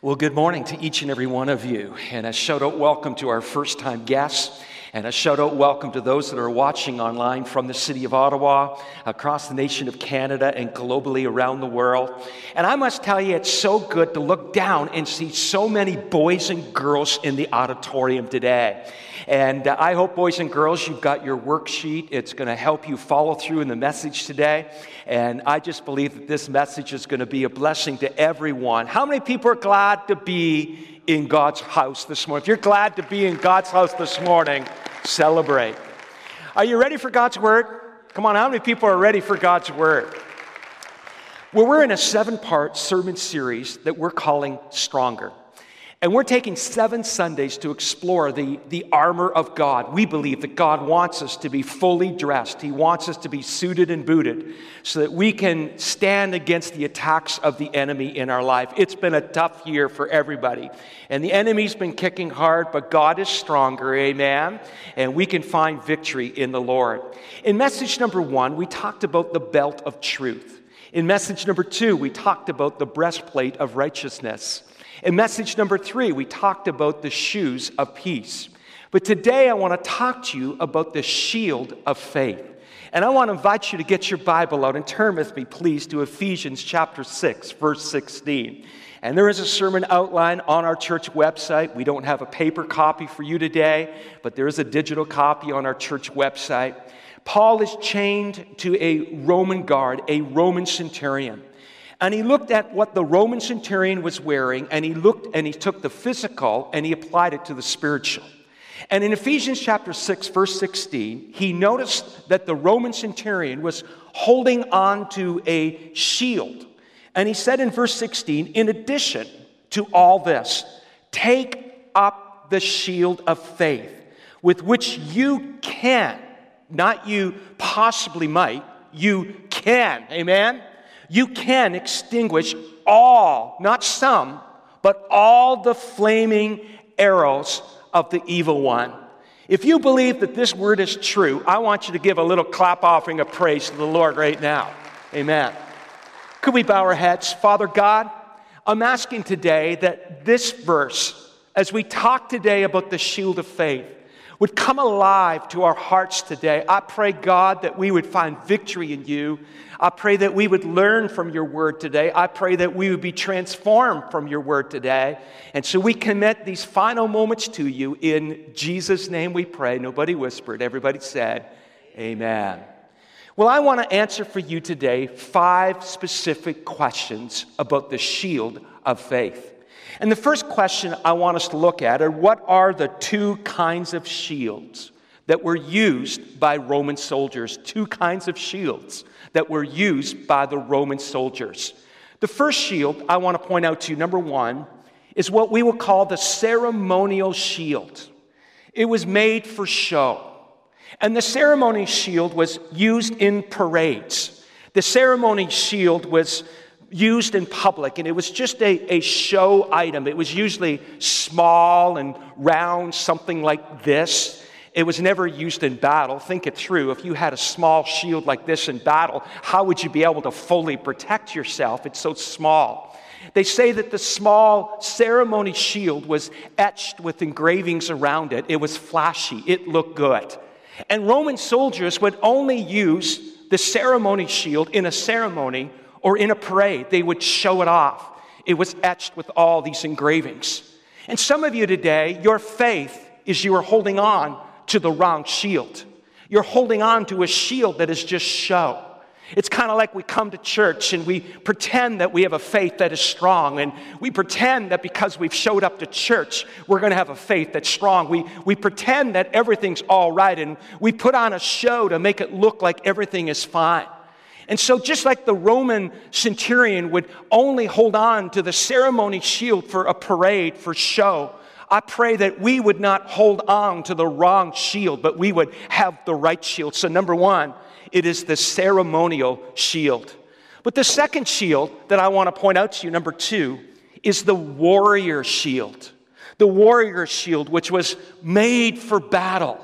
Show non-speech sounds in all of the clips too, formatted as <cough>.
Well, good morning to each and every one of you, and a shout out welcome to our first time guests, and a shout out welcome to those that are watching online from the city of Ottawa, across the nation of Canada, and globally around the world. And I must tell you, it's so good to look down and see so many boys and girls in the auditorium today. And uh, I hope, boys and girls, you've got your worksheet. It's going to help you follow through in the message today. And I just believe that this message is going to be a blessing to everyone. How many people are glad to be in God's house this morning? If you're glad to be in God's house this morning, celebrate. Are you ready for God's word? Come on, how many people are ready for God's word? Well, we're in a seven part sermon series that we're calling Stronger. And we're taking seven Sundays to explore the, the armor of God. We believe that God wants us to be fully dressed. He wants us to be suited and booted so that we can stand against the attacks of the enemy in our life. It's been a tough year for everybody. And the enemy's been kicking hard, but God is stronger. Amen. And we can find victory in the Lord. In message number one, we talked about the belt of truth. In message number two, we talked about the breastplate of righteousness. In message number three, we talked about the shoes of peace. But today I want to talk to you about the shield of faith. And I want to invite you to get your Bible out and turn with me, please, to Ephesians chapter 6, verse 16. And there is a sermon outline on our church website. We don't have a paper copy for you today, but there is a digital copy on our church website. Paul is chained to a Roman guard, a Roman centurion. And he looked at what the Roman centurion was wearing, and he looked and he took the physical and he applied it to the spiritual. And in Ephesians chapter 6, verse 16, he noticed that the Roman centurion was holding on to a shield. And he said in verse 16, in addition to all this, take up the shield of faith with which you can, not you possibly might, you can, amen? You can extinguish all, not some, but all the flaming arrows of the evil one. If you believe that this word is true, I want you to give a little clap offering of praise to the Lord right now. Amen. Could we bow our heads? Father God, I'm asking today that this verse, as we talk today about the shield of faith, would come alive to our hearts today. I pray, God, that we would find victory in you. I pray that we would learn from your word today. I pray that we would be transformed from your word today. And so we commit these final moments to you. In Jesus' name we pray. Nobody whispered, everybody said, Amen. Well, I want to answer for you today five specific questions about the shield of faith. And the first question I want us to look at are what are the two kinds of shields that were used by Roman soldiers? Two kinds of shields that were used by the Roman soldiers. The first shield I want to point out to you, number one, is what we would call the ceremonial shield. It was made for show. And the ceremony shield was used in parades. The ceremony shield was used in public, and it was just a, a show item. It was usually small and round, something like this. It was never used in battle. Think it through. If you had a small shield like this in battle, how would you be able to fully protect yourself? It's so small. They say that the small ceremony shield was etched with engravings around it. It was flashy, it looked good. And Roman soldiers would only use the ceremony shield in a ceremony or in a parade, they would show it off. It was etched with all these engravings. And some of you today, your faith is you are holding on to the wrong shield. You're holding on to a shield that is just show. It's kind of like we come to church and we pretend that we have a faith that is strong, and we pretend that because we've showed up to church, we're going to have a faith that's strong. We, we pretend that everything's all right, and we put on a show to make it look like everything is fine. And so, just like the Roman centurion would only hold on to the ceremony shield for a parade, for show, I pray that we would not hold on to the wrong shield, but we would have the right shield. So, number one, it is the ceremonial shield. But the second shield that I want to point out to you, number two, is the warrior shield. The warrior shield, which was made for battle.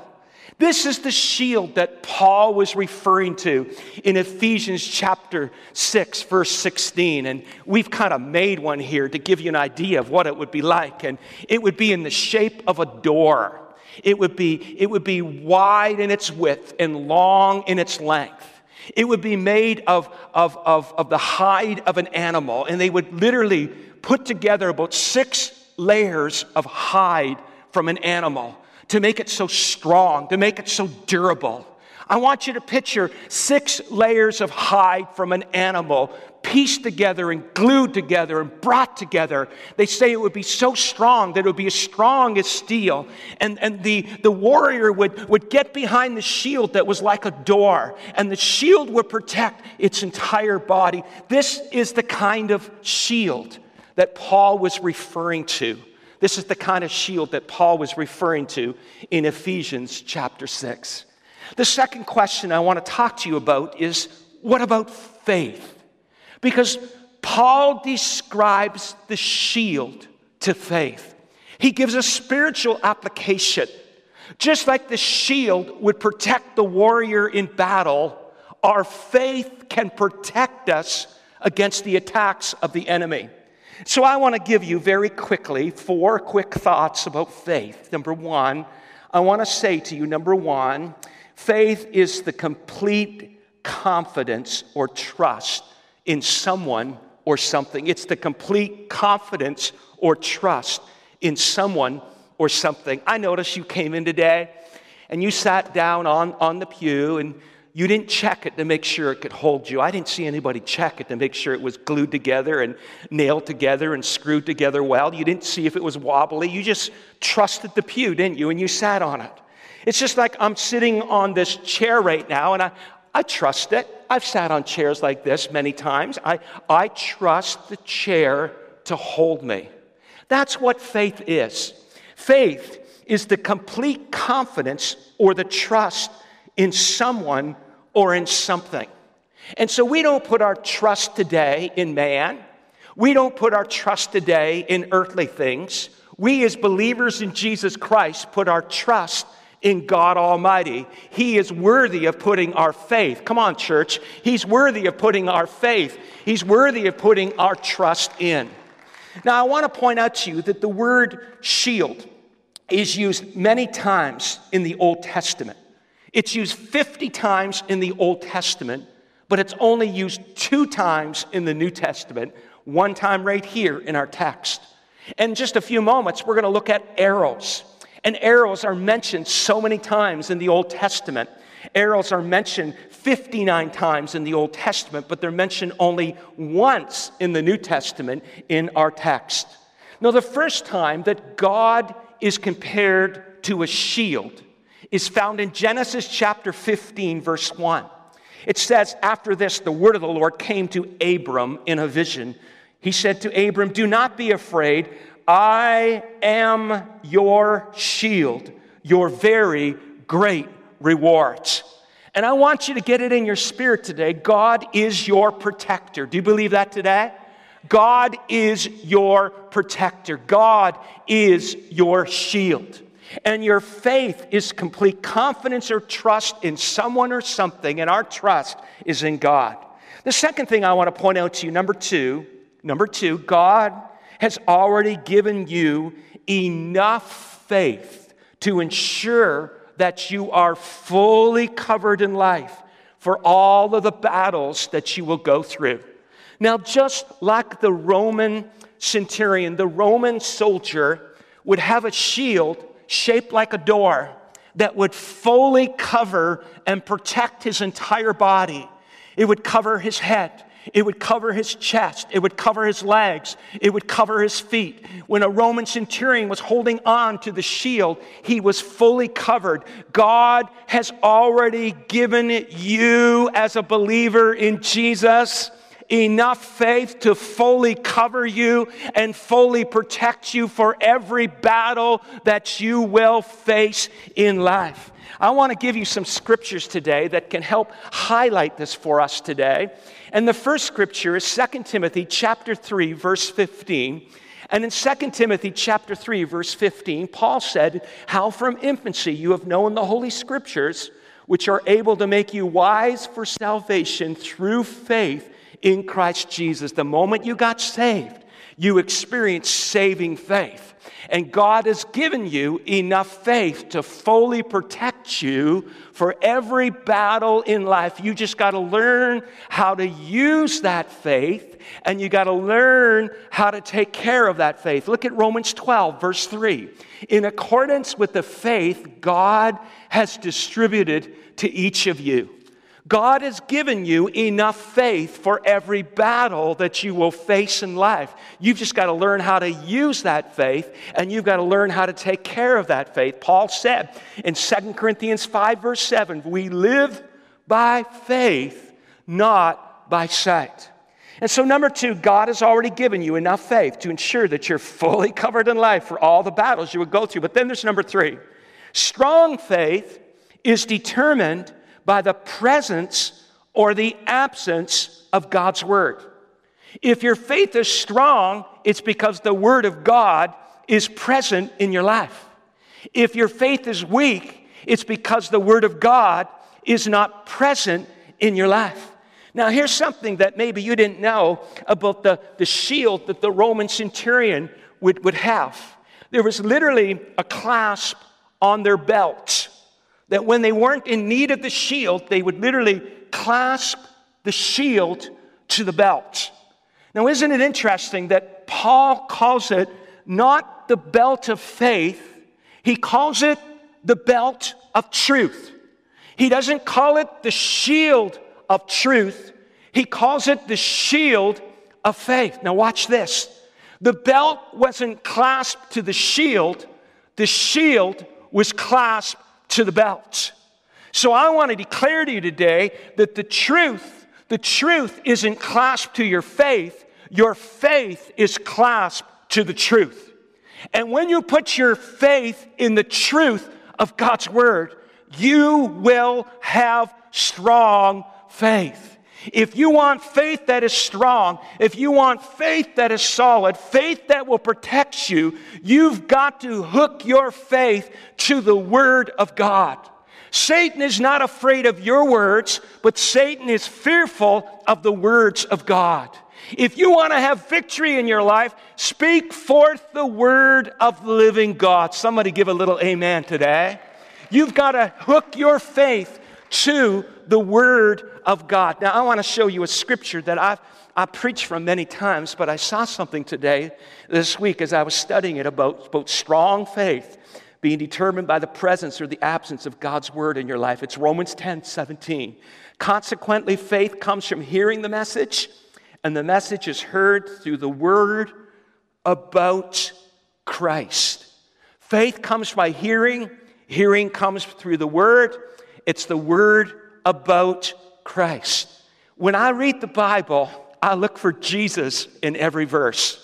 This is the shield that Paul was referring to in Ephesians chapter 6, verse 16. And we've kind of made one here to give you an idea of what it would be like. And it would be in the shape of a door, it would be, it would be wide in its width and long in its length. It would be made of, of, of, of the hide of an animal, and they would literally put together about six layers of hide from an animal to make it so strong, to make it so durable. I want you to picture six layers of hide from an animal pieced together and glued together and brought together. They say it would be so strong that it would be as strong as steel. And, and the, the warrior would, would get behind the shield that was like a door, and the shield would protect its entire body. This is the kind of shield that Paul was referring to. This is the kind of shield that Paul was referring to in Ephesians chapter 6. The second question I want to talk to you about is what about faith? Because Paul describes the shield to faith. He gives a spiritual application. Just like the shield would protect the warrior in battle, our faith can protect us against the attacks of the enemy. So, I want to give you very quickly four quick thoughts about faith. Number one, I want to say to you, number one, faith is the complete confidence or trust in someone or something. It's the complete confidence or trust in someone or something. I noticed you came in today and you sat down on, on the pew and you didn't check it to make sure it could hold you. I didn't see anybody check it to make sure it was glued together and nailed together and screwed together well. You didn't see if it was wobbly. You just trusted the pew, didn't you? And you sat on it. It's just like I'm sitting on this chair right now and I, I trust it. I've sat on chairs like this many times. I, I trust the chair to hold me. That's what faith is. Faith is the complete confidence or the trust in someone or in something. And so we don't put our trust today in man. We don't put our trust today in earthly things. We, as believers in Jesus Christ, put our trust in God Almighty. He is worthy of putting our faith. Come on, church. He's worthy of putting our faith. He's worthy of putting our trust in. Now, I want to point out to you that the word shield is used many times in the Old Testament. It's used 50 times in the Old Testament, but it's only used two times in the New Testament, one time right here in our text. In just a few moments, we're going to look at arrows. And arrows are mentioned so many times in the Old Testament. Arrows are mentioned 59 times in the Old Testament, but they're mentioned only once in the New Testament in our text. Now, the first time that God is compared to a shield is found in Genesis chapter 15, verse 1. It says, After this, the word of the Lord came to Abram in a vision. He said to Abram, Do not be afraid. I am your shield, your very great rewards. And I want you to get it in your spirit today. God is your protector. Do you believe that today? God is your protector. God is your shield. And your faith is complete confidence or trust in someone or something, and our trust is in God. The second thing I want to point out to you, number two, number two, God has already given you enough faith to ensure that you are fully covered in life for all of the battles that you will go through. Now, just like the Roman centurion, the Roman soldier would have a shield shaped like a door that would fully cover and protect his entire body. It would cover his head. It would cover his chest. It would cover his legs. It would cover his feet. When a Roman centurion was holding on to the shield, he was fully covered. God has already given you, as a believer in Jesus, enough faith to fully cover you and fully protect you for every battle that you will face in life. I want to give you some scriptures today that can help highlight this for us today. And the first scripture is 2 Timothy chapter 3 verse 15. And in 2 Timothy chapter 3 verse 15, Paul said, "How from infancy you have known the holy scriptures, which are able to make you wise for salvation through faith in Christ Jesus." The moment you got saved, you experienced saving faith. And God has given you enough faith to fully protect you for every battle in life. You just got to learn how to use that faith and you got to learn how to take care of that faith. Look at Romans 12, verse 3. In accordance with the faith God has distributed to each of you. God has given you enough faith for every battle that you will face in life. You've just got to learn how to use that faith and you've got to learn how to take care of that faith. Paul said in 2 Corinthians 5, verse 7, we live by faith, not by sight. And so, number two, God has already given you enough faith to ensure that you're fully covered in life for all the battles you would go through. But then there's number three strong faith is determined by the presence or the absence of God's Word. If your faith is strong, it's because the Word of God is present in your life. If your faith is weak, it's because the Word of God is not present in your life. Now, here's something that maybe you didn't know about the, the shield that the Roman centurion would, would have. There was literally a clasp on their belt that when they weren't in need of the shield, they would literally clasp the shield to the belt. Now, isn't it interesting that Paul calls it not the belt of faith, he calls it the belt of truth. He doesn't call it the shield of truth, he calls it the shield of faith. Now, watch this. The belt wasn't clasped to the shield, the shield was clasped to the belt. So I want to declare to you today that the truth, the truth isn't clasped to your faith, your faith is clasped to the truth. And when you put your faith in the truth of God's word, you will have strong faith. If you want faith that is strong, if you want faith that is solid, faith that will protect you, you've got to hook your faith to the Word of God. Satan is not afraid of your words, but Satan is fearful of the words of God. If you want to have victory in your life, speak forth the word of the living God. Somebody give a little amen today. You've got to hook your faith to the Word of God. Now, I want to show you a scripture that I've I preached from many times, but I saw something today, this week, as I was studying it about, about strong faith being determined by the presence or the absence of God's word in your life. It's Romans 10 17. Consequently, faith comes from hearing the message, and the message is heard through the word about Christ. Faith comes by hearing, hearing comes through the word. It's the word about Christ. When I read the Bible, I look for Jesus in every verse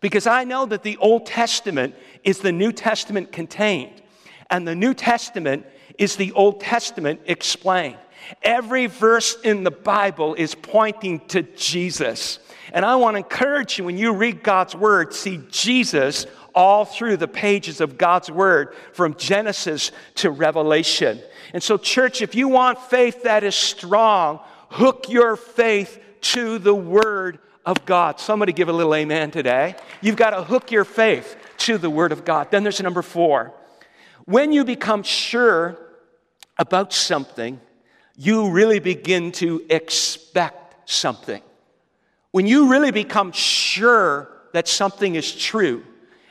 because I know that the Old Testament is the New Testament contained, and the New Testament is the Old Testament explained. Every verse in the Bible is pointing to Jesus. And I want to encourage you when you read God's Word, see Jesus all through the pages of God's Word from Genesis to Revelation. And so, church, if you want faith that is strong, hook your faith to the Word of God. Somebody give a little amen today. You've got to hook your faith to the Word of God. Then there's number four. When you become sure about something, you really begin to expect something. When you really become sure that something is true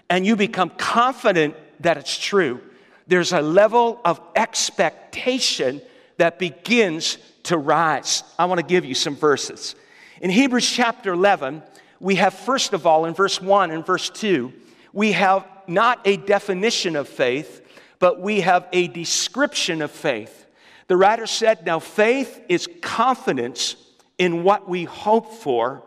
and you become confident that it's true, there's a level of expectation that begins to rise. I want to give you some verses. In Hebrews chapter 11, we have, first of all, in verse 1 and verse 2, we have not a definition of faith, but we have a description of faith. The writer said, Now faith is confidence in what we hope for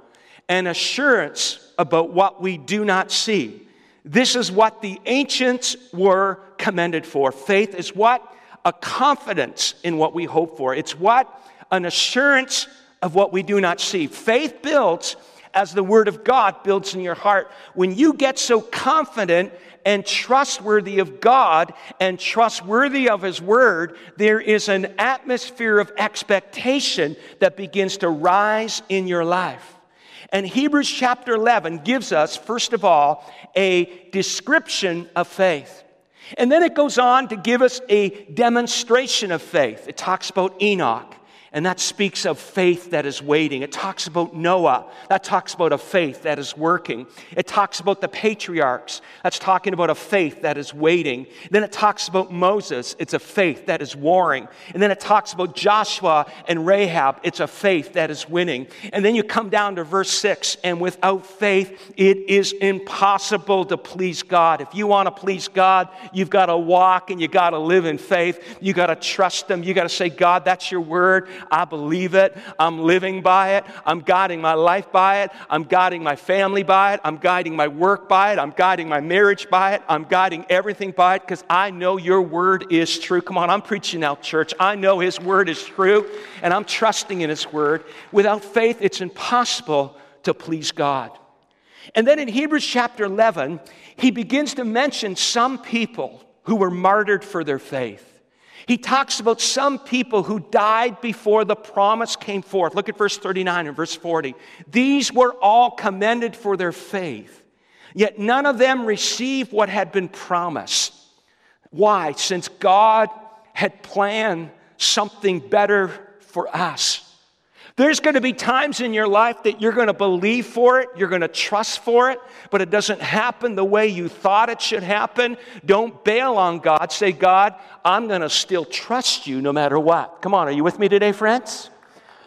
and assurance about what we do not see. This is what the ancients were commended for. Faith is what? A confidence in what we hope for. It's what? An assurance of what we do not see. Faith builds as the Word of God builds in your heart. When you get so confident and trustworthy of God and trustworthy of His Word, there is an atmosphere of expectation that begins to rise in your life. And Hebrews chapter 11 gives us, first of all, a description of faith. And then it goes on to give us a demonstration of faith. It talks about Enoch and that speaks of faith that is waiting. It talks about Noah, that talks about a faith that is working. It talks about the patriarchs, that's talking about a faith that is waiting. Then it talks about Moses, it's a faith that is warring. And then it talks about Joshua and Rahab, it's a faith that is winning. And then you come down to verse 6, and without faith, it is impossible to please God. If you want to please God, you've got to walk and you got to live in faith. You got to trust Him. You got to say, God, that's your word. I believe it. I'm living by it. I'm guiding my life by it. I'm guiding my family by it. I'm guiding my work by it. I'm guiding my marriage by it. I'm guiding everything by it because I know your word is true. Come on, I'm preaching now, church. I know his word is true and I'm trusting in his word. Without faith, it's impossible to please God. And then in Hebrews chapter 11, he begins to mention some people who were martyred for their faith. He talks about some people who died before the promise came forth. Look at verse 39 and verse 40. These were all commended for their faith, yet none of them received what had been promised. Why? Since God had planned something better for us. There's going to be times in your life that you're going to believe for it, you're going to trust for it, but it doesn't happen the way you thought it should happen. Don't bail on God. Say, God, I'm going to still trust you no matter what. Come on, are you with me today, friends?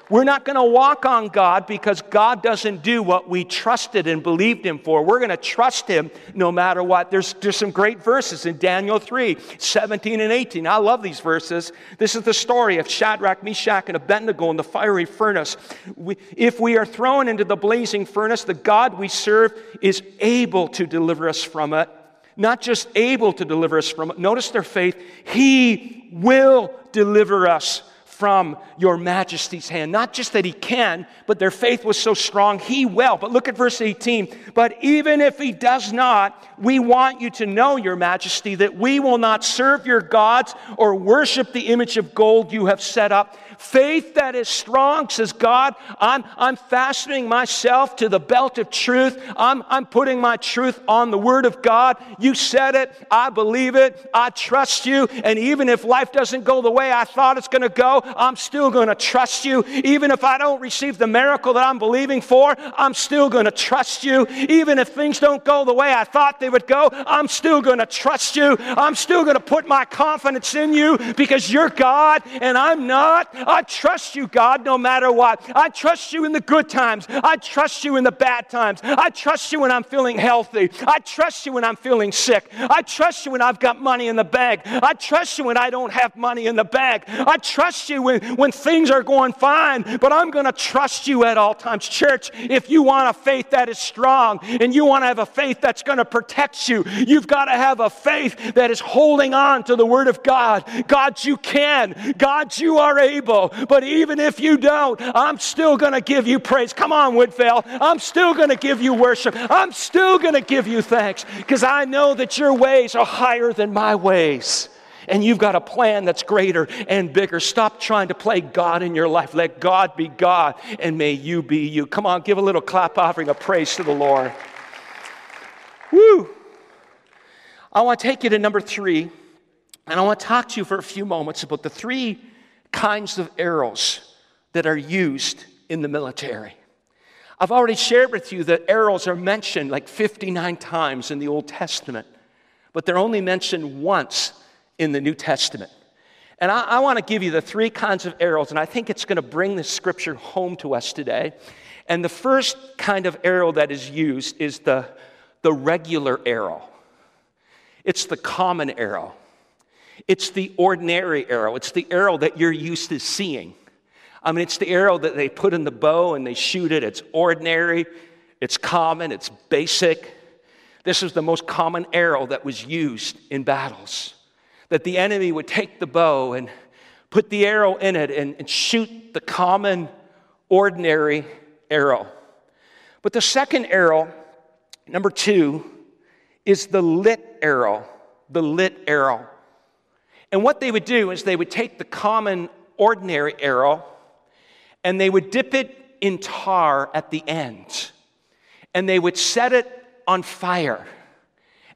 We're not going to walk on God because God doesn't do what we trusted and believed Him for. We're going to trust Him no matter what. There's, there's some great verses in Daniel 3 17 and 18. I love these verses. This is the story of Shadrach, Meshach, and Abednego in the fiery furnace. We, if we are thrown into the blazing furnace, the God we serve is able to deliver us from it. Not just able to deliver us from it. Notice their faith. He will deliver us from your majesty's hand. Not just that he can, but their faith was so strong, he will. But look at verse 18. But even if he does not, we want you to know, your majesty, that we will not serve your gods or worship the image of gold you have set up. Faith that is strong says, God, I'm, I'm fastening myself to the belt of truth. I'm, I'm putting my truth on the word of God. You said it. I believe it. I trust you. And even if life doesn't go the way I thought it's going to go, I'm still going to trust you. Even if I don't receive the miracle that I'm believing for, I'm still going to trust you. Even if things don't go the way I thought they would go, I'm still going to trust you. I'm still going to put my confidence in you because you're God and I'm not. I trust you, God, no matter what. I trust you in the good times. I trust you in the bad times. I trust you when I'm feeling healthy. I trust you when I'm feeling sick. I trust you when I've got money in the bag. I trust you when I don't have money in the bag. I trust you when, when things are going fine, but I'm going to trust you at all times. Church, if you want a faith that is strong and you want to have a faith that's going to protect you, you've got to have a faith that is holding on to the Word of God. God, you can. God, you are able. But even if you don't, I'm still going to give you praise. Come on, Woodvale. I'm still going to give you worship. I'm still going to give you thanks because I know that your ways are higher than my ways and you've got a plan that's greater and bigger. Stop trying to play God in your life. Let God be God, and may you be you. Come on, give a little clap offering of praise to the Lord. Woo! I want to take you to number three, and I want to talk to you for a few moments about the three kinds of arrows that are used in the military. I've already shared with you that arrows are mentioned like 59 times in the Old Testament, but they're only mentioned once in the New Testament. And I, I want to give you the three kinds of arrows, and I think it's going to bring this scripture home to us today. And the first kind of arrow that is used is the, the regular arrow, it's the common arrow, it's the ordinary arrow, it's the arrow that you're used to seeing. I mean, it's the arrow that they put in the bow and they shoot it. It's ordinary, it's common, it's basic. This is the most common arrow that was used in battles that the enemy would take the bow and put the arrow in it and, and shoot the common, ordinary arrow. But the second arrow, number two, is the lit arrow. The lit arrow. And what they would do is they would take the common, ordinary arrow and they would dip it in tar at the end. And they would set it on fire.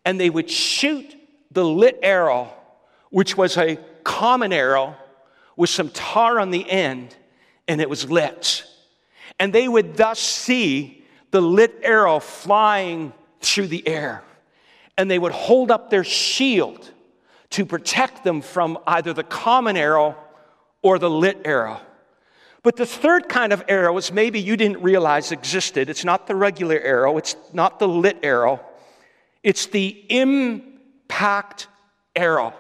And they would shoot the lit arrow, which was a common arrow with some tar on the end, and it was lit. And they would thus see the lit arrow flying through the air. And they would hold up their shield to protect them from either the common arrow or the lit arrow. But the third kind of arrow is maybe you didn't realize existed. It's not the regular arrow, it's not the lit arrow, it's the impact arrow.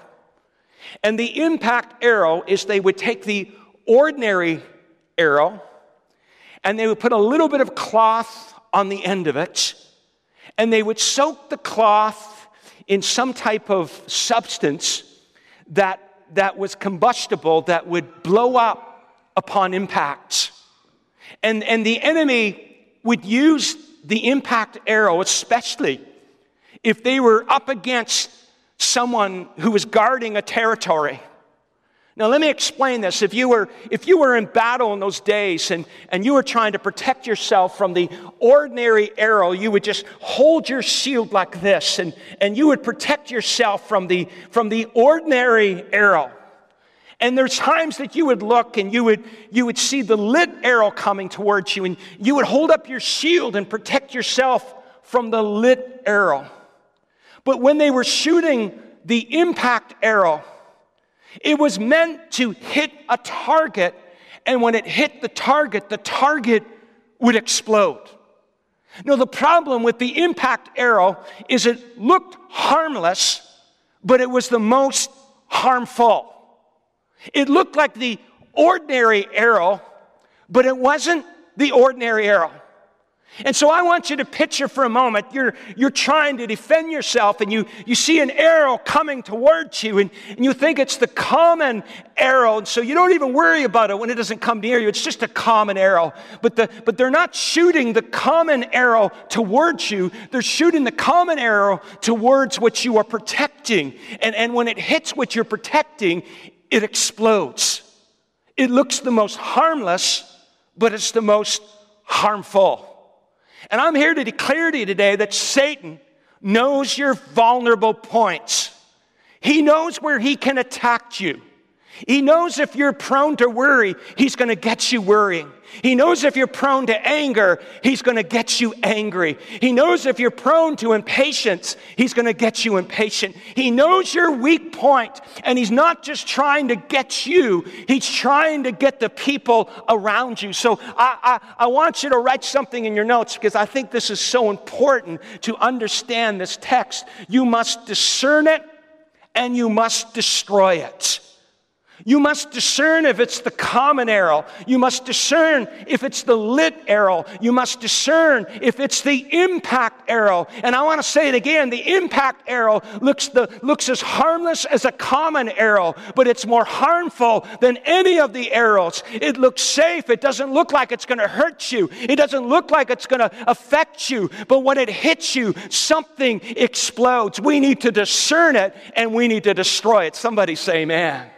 And the impact arrow is they would take the ordinary arrow and they would put a little bit of cloth on the end of it and they would soak the cloth in some type of substance that, that was combustible that would blow up upon impact. And, and the enemy would use the impact arrow, especially if they were up against someone who was guarding a territory. Now, let me explain this. If you were, if you were in battle in those days and, and you were trying to protect yourself from the ordinary arrow, you would just hold your shield like this and, and you would protect yourself from the, from the ordinary arrow. And there's times that you would look and you would, you would see the lit arrow coming towards you, and you would hold up your shield and protect yourself from the lit arrow. But when they were shooting the impact arrow, it was meant to hit a target, and when it hit the target, the target would explode. Now, the problem with the impact arrow is it looked harmless, but it was the most harmful. It looked like the ordinary arrow, but it wasn't the ordinary arrow. And so I want you to picture for a moment you're, you're trying to defend yourself and you, you see an arrow coming towards you and, and you think it's the common arrow. And so you don't even worry about it when it doesn't come near you. It's just a common arrow. But, the, but they're not shooting the common arrow towards you, they're shooting the common arrow towards what you are protecting. And, and when it hits what you're protecting, it explodes. It looks the most harmless, but it's the most harmful. And I'm here to declare to you today that Satan knows your vulnerable points. He knows where he can attack you. He knows if you're prone to worry, he's going to get you worrying. He knows if you're prone to anger, he's going to get you angry. He knows if you're prone to impatience, he's going to get you impatient. He knows your weak point, and he's not just trying to get you, he's trying to get the people around you. So I, I, I want you to write something in your notes because I think this is so important to understand this text. You must discern it and you must destroy it. You must discern if it's the common arrow. You must discern if it's the lit arrow. You must discern if it's the impact arrow. And I want to say it again the impact arrow looks, the, looks as harmless as a common arrow, but it's more harmful than any of the arrows. It looks safe. It doesn't look like it's going to hurt you, it doesn't look like it's going to affect you. But when it hits you, something explodes. We need to discern it and we need to destroy it. Somebody say, Amen.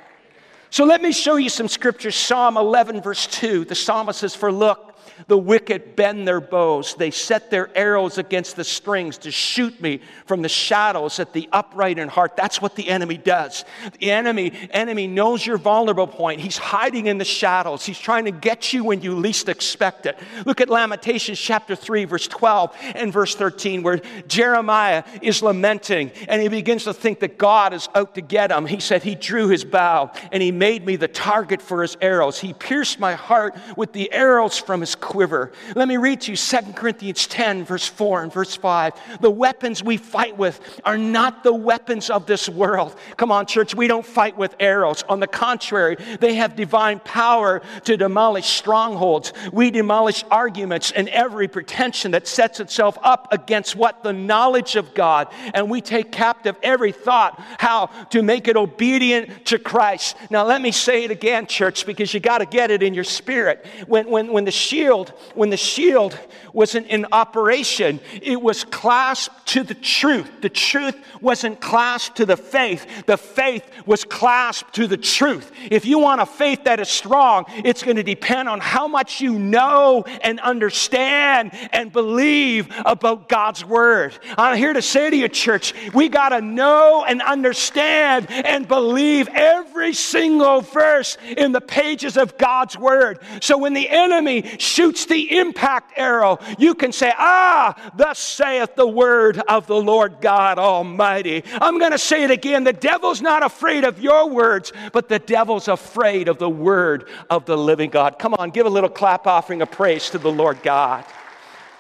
So let me show you some scriptures. Psalm 11, verse 2. The psalmist says, For look, the wicked bend their bows. They set their arrows against the strings to shoot me from the shadows at the upright in heart. That's what the enemy does. The enemy, enemy knows your vulnerable point. He's hiding in the shadows. He's trying to get you when you least expect it. Look at Lamentations chapter 3, verse 12 and verse 13, where Jeremiah is lamenting and he begins to think that God is out to get him. He said, He drew his bow and he made me the target for his arrows. He pierced my heart with the arrows from his quiver. Let me read to you 2 Corinthians 10, verse 4 and verse 5. The weapons we fight with are not the weapons of this world. Come on, church, we don't fight with arrows. On the contrary, they have divine power to demolish strongholds. We demolish arguments and every pretension that sets itself up against what? The knowledge of God. And we take captive every thought, how to make it obedient to Christ. Now, let me say it again, church, because you got to get it in your spirit. When, when, when the shield shield, when the shield wasn't in operation, it was clasped to the truth. The truth wasn't clasped to the faith. The faith was clasped to the truth. If you want a faith that is strong, it's going to depend on how much you know and understand and believe about God's word. I'm here to say to you, church, we got to know and understand and believe every single verse in the pages of God's word. So when the enemy shoots the impact arrow, you can say, Ah, thus saith the word of the Lord God Almighty. I'm going to say it again. The devil's not afraid of your words, but the devil's afraid of the word of the living God. Come on, give a little clap offering of praise to the Lord God.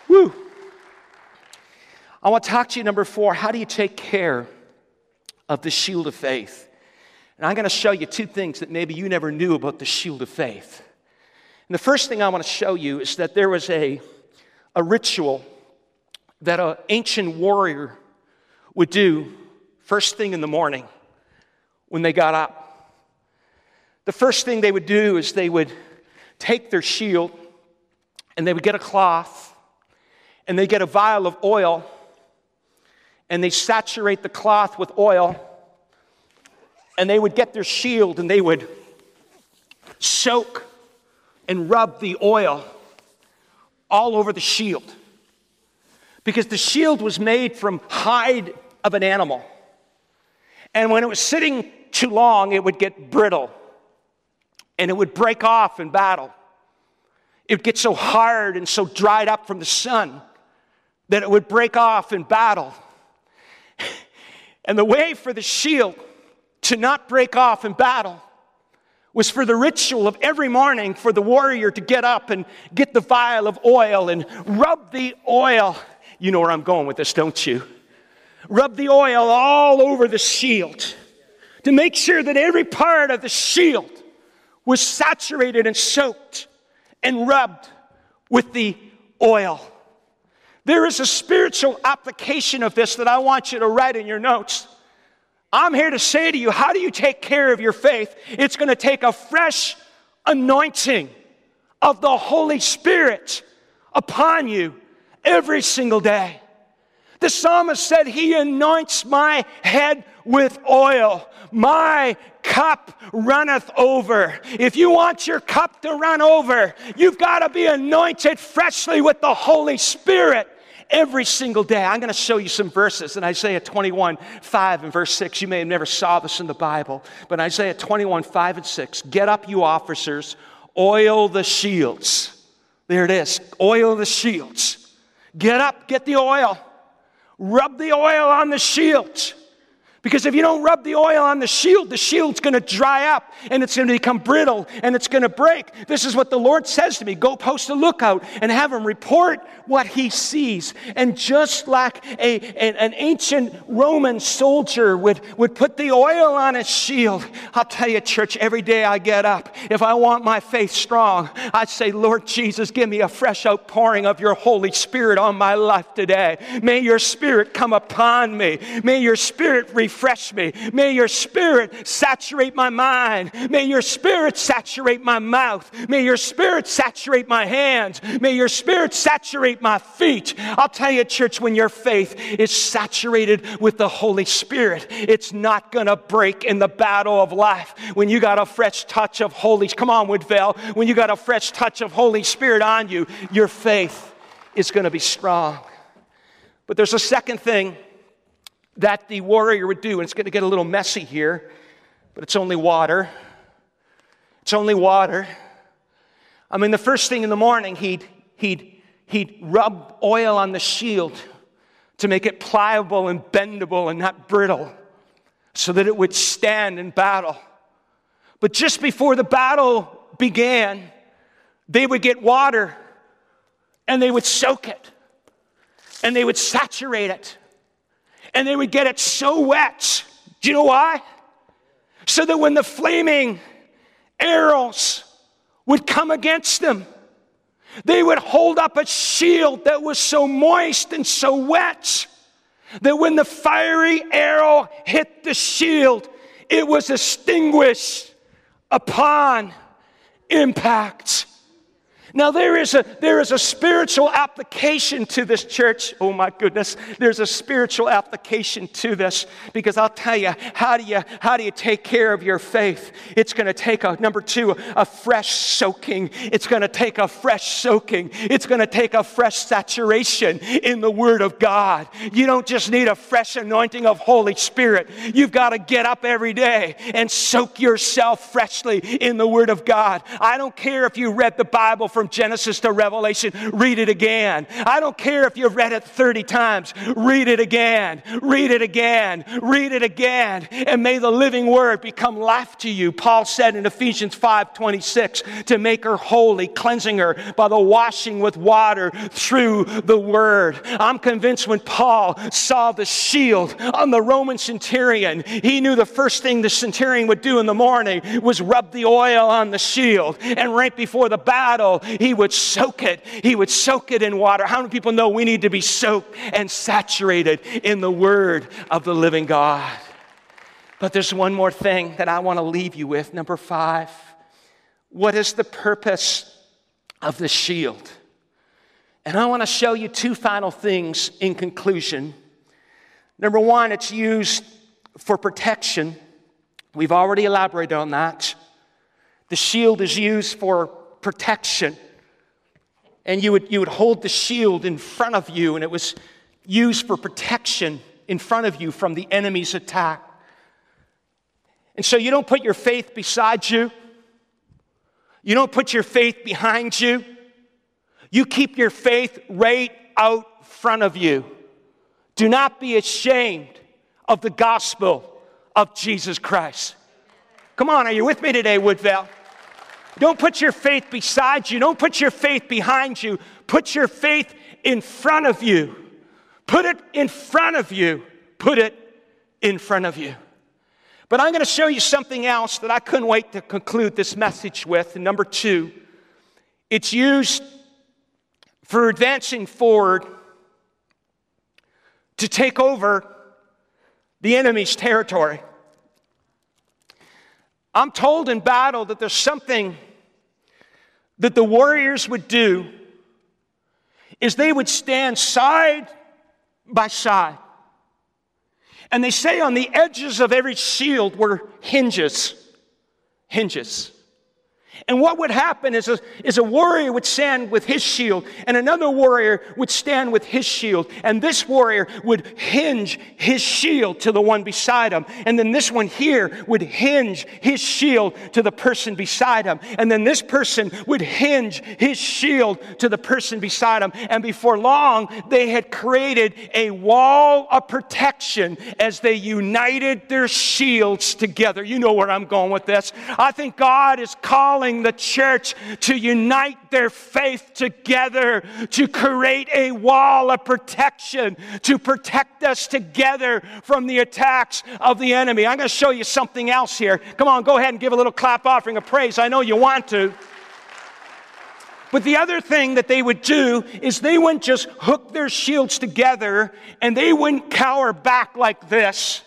Woo. I want to talk to you, number four, how do you take care of the shield of faith? And I'm going to show you two things that maybe you never knew about the shield of faith. And the first thing I want to show you is that there was a, a ritual that an ancient warrior would do first thing in the morning when they got up. The first thing they would do is they would take their shield and they would get a cloth and they get a vial of oil and they saturate the cloth with oil and they would get their shield and they would soak and rub the oil all over the shield. Because the shield was made from hide of an animal. And when it was sitting too long it would get brittle and it would break off in battle. It would get so hard and so dried up from the sun that it would break off in battle. <laughs> And the way for the shield to not break off in battle was for the ritual of every morning for the warrior to get up and get the vial of oil and rub the oil. You know where I'm going with this, don't you? Rub the oil all over the shield to make sure that every part of the shield was saturated and soaked and rubbed with the oil. There is a spiritual application of this that I want you to write in your notes. I'm here to say to you, how do you take care of your faith? It's going to take a fresh anointing of the Holy Spirit upon you every single day. The psalmist said, He anoints my head with oil. My cup runneth over. If you want your cup to run over, you've got to be anointed freshly with the Holy Spirit every single day. I'm going to show you some verses in Isaiah 21, 5 and verse 6. You may have never saw this in the Bible, but Isaiah 21, 5 and 6. Get up, you officers, oil the shields. There it is. Oil the shields. Get up, get the oil. Rub the oil on the shields. Because if you don't rub the oil on the shield, the shield's going to dry up and it's going to become brittle and it's going to break. This is what the Lord says to me go post a lookout and have him report what he sees. And just like a, a, an ancient Roman soldier would, would put the oil on his shield, I'll tell you, church, every day I get up, if I want my faith strong, I say, Lord Jesus, give me a fresh outpouring of your Holy Spirit on my life today. May your Spirit come upon me. May your Spirit refresh me. May your spirit saturate my mind. May your spirit saturate my mouth. May your spirit saturate my hands. May your spirit saturate my feet. I'll tell you, church, when your faith is saturated with the Holy Spirit, it's not going to break in the battle of life. When you got a fresh touch of Holy, come on, Woodvale, when you got a fresh touch of Holy Spirit on you, your faith is going to be strong. But there's a second thing that the warrior would do. And it's going to get a little messy here, but it's only water. It's only water. I mean, the first thing in the morning, he'd, he'd, he'd rub oil on the shield to make it pliable and bendable and not brittle so that it would stand in battle. But just before the battle began, they would get water and they would soak it and they would saturate it and they would get it so wet. Do you know why? So that when the flaming arrows would come against them, they would hold up a shield that was so moist and so wet that when the fiery arrow hit the shield, it was extinguished upon impact. Now, there is, a, there is a spiritual application to this church. Oh, my goodness. There's a spiritual application to this because I'll tell you, how do you, how do you take care of your faith? It's going to take a, number two, a fresh soaking. It's going to take a fresh soaking. It's going to take a fresh saturation in the Word of God. You don't just need a fresh anointing of Holy Spirit. You've got to get up every day and soak yourself freshly in the Word of God. I don't care if you read the Bible for from Genesis to Revelation, read it again. I don't care if you've read it 30 times, read it again, read it again, read it again, and may the living word become life to you. Paul said in Ephesians 5 26, to make her holy, cleansing her by the washing with water through the word. I'm convinced when Paul saw the shield on the Roman centurion, he knew the first thing the centurion would do in the morning was rub the oil on the shield. And right before the battle, he would soak it. He would soak it in water. How many people know we need to be soaked and saturated in the Word of the living God? But there's one more thing that I want to leave you with. Number five. What is the purpose of the shield? And I want to show you two final things in conclusion. Number one, it's used for protection. We've already elaborated on that. The shield is used for protection. And you would, you would hold the shield in front of you, and it was used for protection in front of you from the enemy's attack. And so you don't put your faith beside you, you don't put your faith behind you. You keep your faith right out front of you. Do not be ashamed of the gospel of Jesus Christ. Come on, are you with me today, Woodvale? Don't put your faith beside you. Don't put your faith behind you. Put your faith in front of you. Put it in front of you. Put it in front of you. But I'm going to show you something else that I couldn't wait to conclude this message with. Number two, it's used for advancing forward to take over the enemy's territory. I'm told in battle that there's something that the warriors would do is they would stand side by side. And they say on the edges of every shield were hinges. Hinges. And what would happen is a, is a warrior would stand with his shield, and another warrior would stand with his shield, and this warrior would hinge his shield to the one beside him, and then this one here would hinge his shield to the person beside him, and then this person would hinge his shield to the person beside him, and before long, they had created a wall of protection as they united their shields together. You know where I'm going with this. I think God is calling calling the church to unite their faith together, to create a wall of protection, to protect us together from the attacks of the enemy. I'm going to show you something else here. Come on, go ahead and give a little clap offering of praise. I know you want to. But the other thing that they would do is they wouldn't just hook their shields together and they wouldn't cower back like this.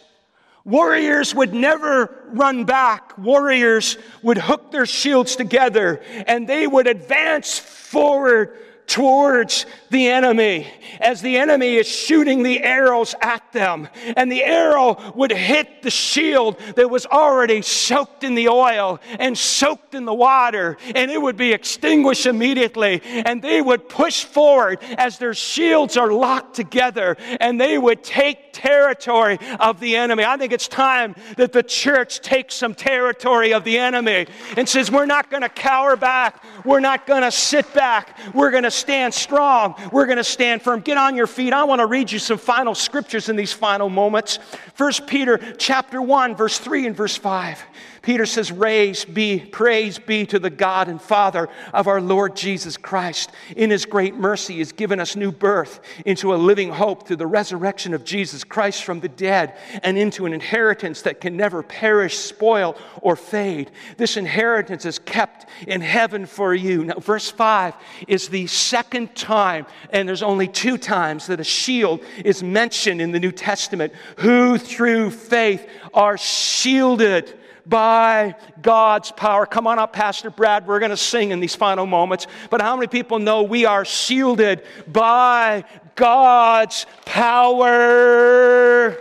Warriors would never run back. Warriors would hook their shields together and they would advance forward towards the enemy as the enemy is shooting the arrows at them. And the arrow would hit the shield that was already soaked in the oil and soaked in the water, and it would be extinguished immediately. And they would push forward as their shields are locked together, and they would take territory of the enemy. I think it's time that the church takes some territory of the enemy and says, We're not going to cower back, we're not going to sit back, we're going to stand strong. We're going to stand firm. Get on your feet. I want to read you some final scriptures in these final moments. First Peter chapter 1 verse 3 and verse 5. Peter says, Praise be, praise be to the God and Father of our Lord Jesus Christ. In his great mercy, has given us new birth into a living hope through the resurrection of Jesus Christ from the dead and into an inheritance that can never perish, spoil, or fade. This inheritance is kept in heaven for you. Now, verse 5 is the second time, and there's only two times that a shield is mentioned in the New Testament, who through faith are shielded by God's power. Come on up, Pastor Brad. We're going to sing in these final moments. But how many people know we are shielded by God's power?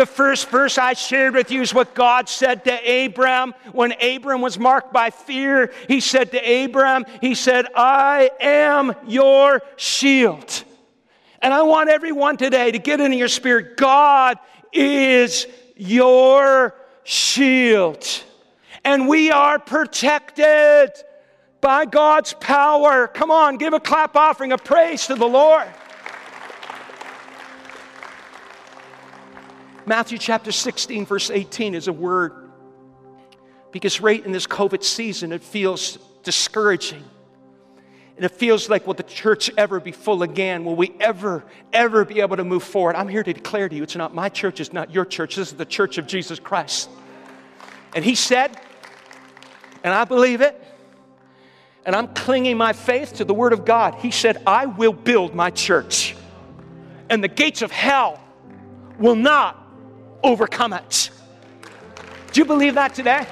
The first verse I shared with you is what God said to Abram when Abram was marked by fear. He said to Abram, He said, I am your shield. And I want everyone today to get into your spirit God is your shield. And we are protected by God's power. Come on, give a clap offering of praise to the Lord. Matthew chapter 16, verse 18 is a word because right in this COVID season, it feels discouraging. And it feels like, will the church ever be full again? Will we ever, ever be able to move forward? I'm here to declare to you it's not my church, it's not your church. This is the church of Jesus Christ. And he said, and I believe it, and I'm clinging my faith to the word of God. He said, I will build my church, and the gates of hell will not overcome it. Do you believe that today?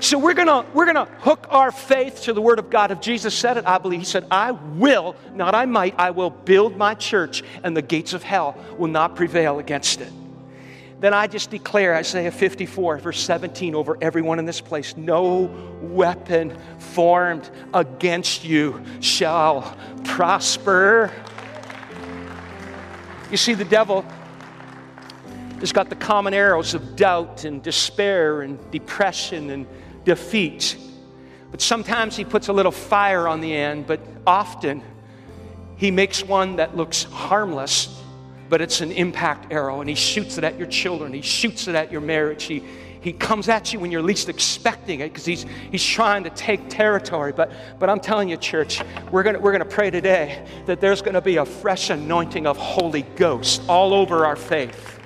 So we're gonna we're gonna hook our faith to the word of God. If Jesus said it, I believe he said, I will, not I might, I will build my church, and the gates of hell will not prevail against it. Then I just declare Isaiah 54, verse 17, over everyone in this place no weapon formed against you shall prosper. You see, the devil has got the common arrows of doubt and despair and depression and defeat. But sometimes he puts a little fire on the end, but often he makes one that looks harmless, but it's an impact arrow, and he shoots it at your children, he shoots it at your marriage, he, he comes at you when you're least expecting it because he's, he's trying to take territory. But, but I'm telling you, church, we're going we're going to pray today that there's going to be a fresh anointing of Holy Ghost all over our faith.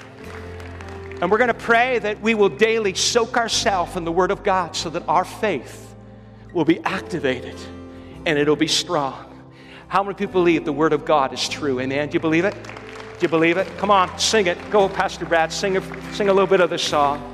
And we're going to pray that we will daily soak ourselves in the Word of God so that our faith will be activated and it'll be strong. How many people believe the Word of God is true? Amen. Do you believe it? Do you believe it? Come on, sing it. Go, Pastor Brad, sing a, sing a little bit of this song.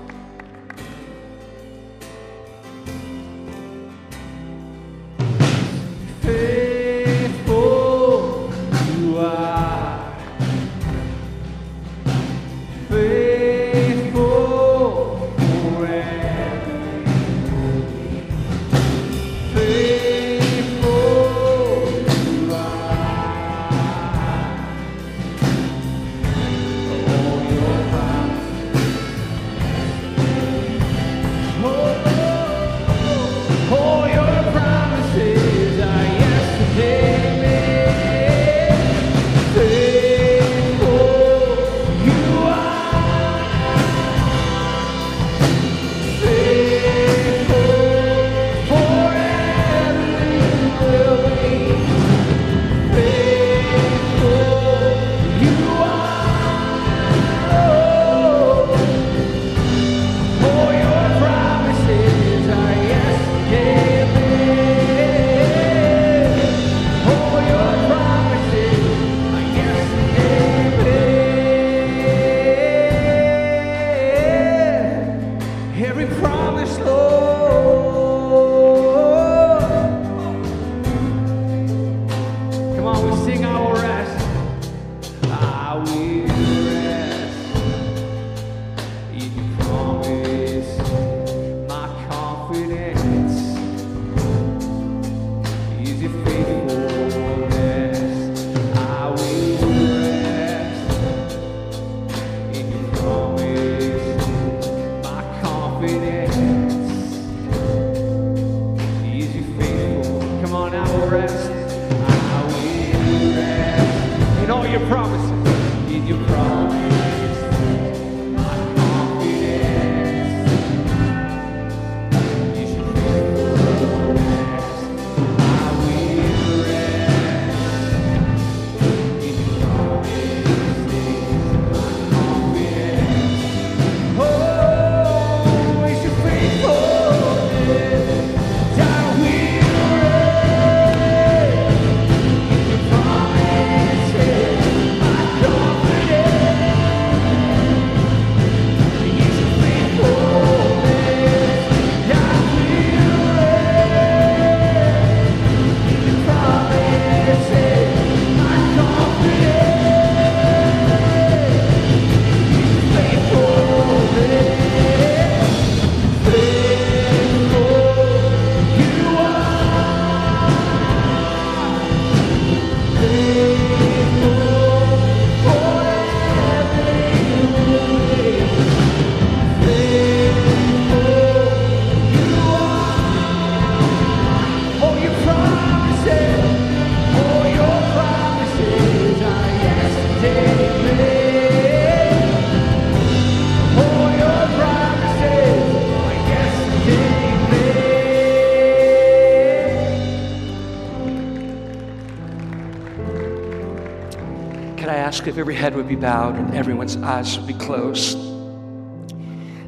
Ask if every head would be bowed and everyone's eyes would be closed?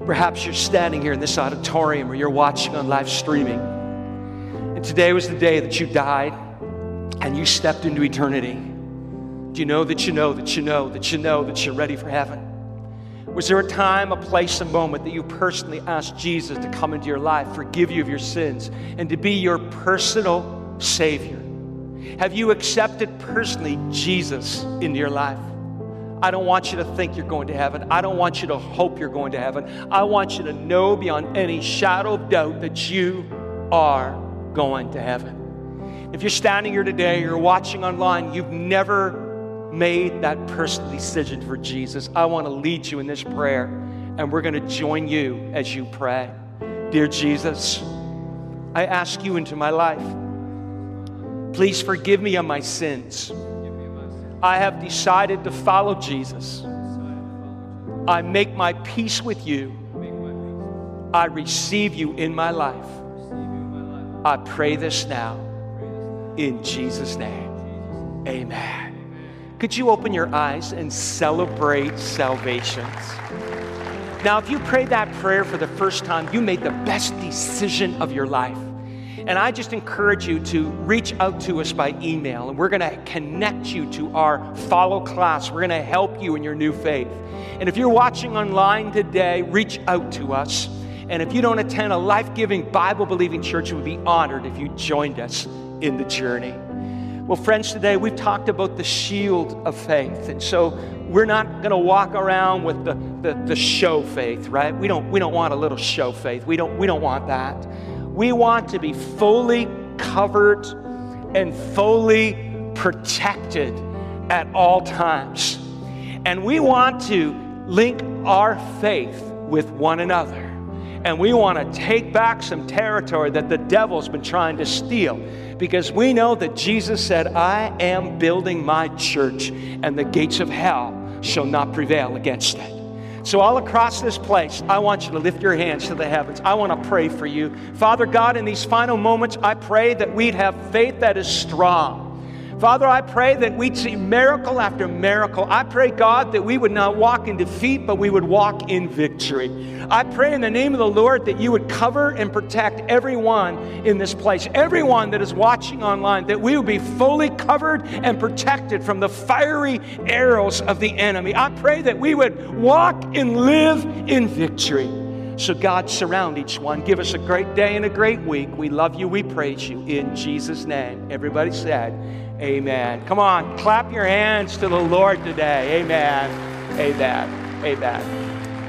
Perhaps you're standing here in this auditorium or you're watching on live streaming. And today was the day that you died and you stepped into eternity. Do you know that you know that you know that you know that you're ready for heaven? Was there a time, a place, a moment that you personally asked Jesus to come into your life, forgive you of your sins, and to be your personal Savior? Have you accepted personally Jesus into your life? I don't want you to think you're going to heaven. I don't want you to hope you're going to heaven. I want you to know beyond any shadow of doubt that you are going to heaven. If you're standing here today, you're watching online, you've never made that personal decision for Jesus, I want to lead you in this prayer, and we're going to join you as you pray. Dear Jesus, I ask you into my life. Please forgive me of my sins. I have decided to follow Jesus. I make my peace with you. I receive you in my life. I pray this now in Jesus' name. Amen. Could you open your eyes and celebrate salvations? Now, if you prayed that prayer for the first time, you made the best decision of your life. And I just encourage you to reach out to us by email, and we're going to connect you to our follow class. We're going to help you in your new faith. And if you're watching online today, reach out to us. And if you don't attend a life giving, Bible believing church, we would be honored if you joined us in the journey. Well, friends, today we've talked about the shield of faith. And so we're not going to walk around with the, the, the, show faith, right? We don't, we don't want a little show faith. We don't, we don't want that. We want to be fully covered and fully protected at all times. And we want to link our faith with one another. And we want to take back some territory that the devil's been trying to steal. Because we know that Jesus said, I am building my church, and the gates of hell shall not prevail against it. So, all across this place, I want you to lift your hands to the heavens. I want to pray for you. Father God, in these final moments, I pray that we'd have faith that is strong. Father, I pray that we'd see miracle after miracle. I pray, God, that we would not walk in defeat, but we would walk in victory. I pray in the name of the Lord that you would cover and protect everyone in this place, everyone that is watching online, that we would be fully covered and protected from the fiery arrows of the enemy. I pray that we would walk and live in victory. So, God, surround each one. Give us a great day and a great week. We love you. We praise you. In Jesus' name. Everybody said, Amen. Come on, clap your hands to the Lord today. Amen. Amen. Amen.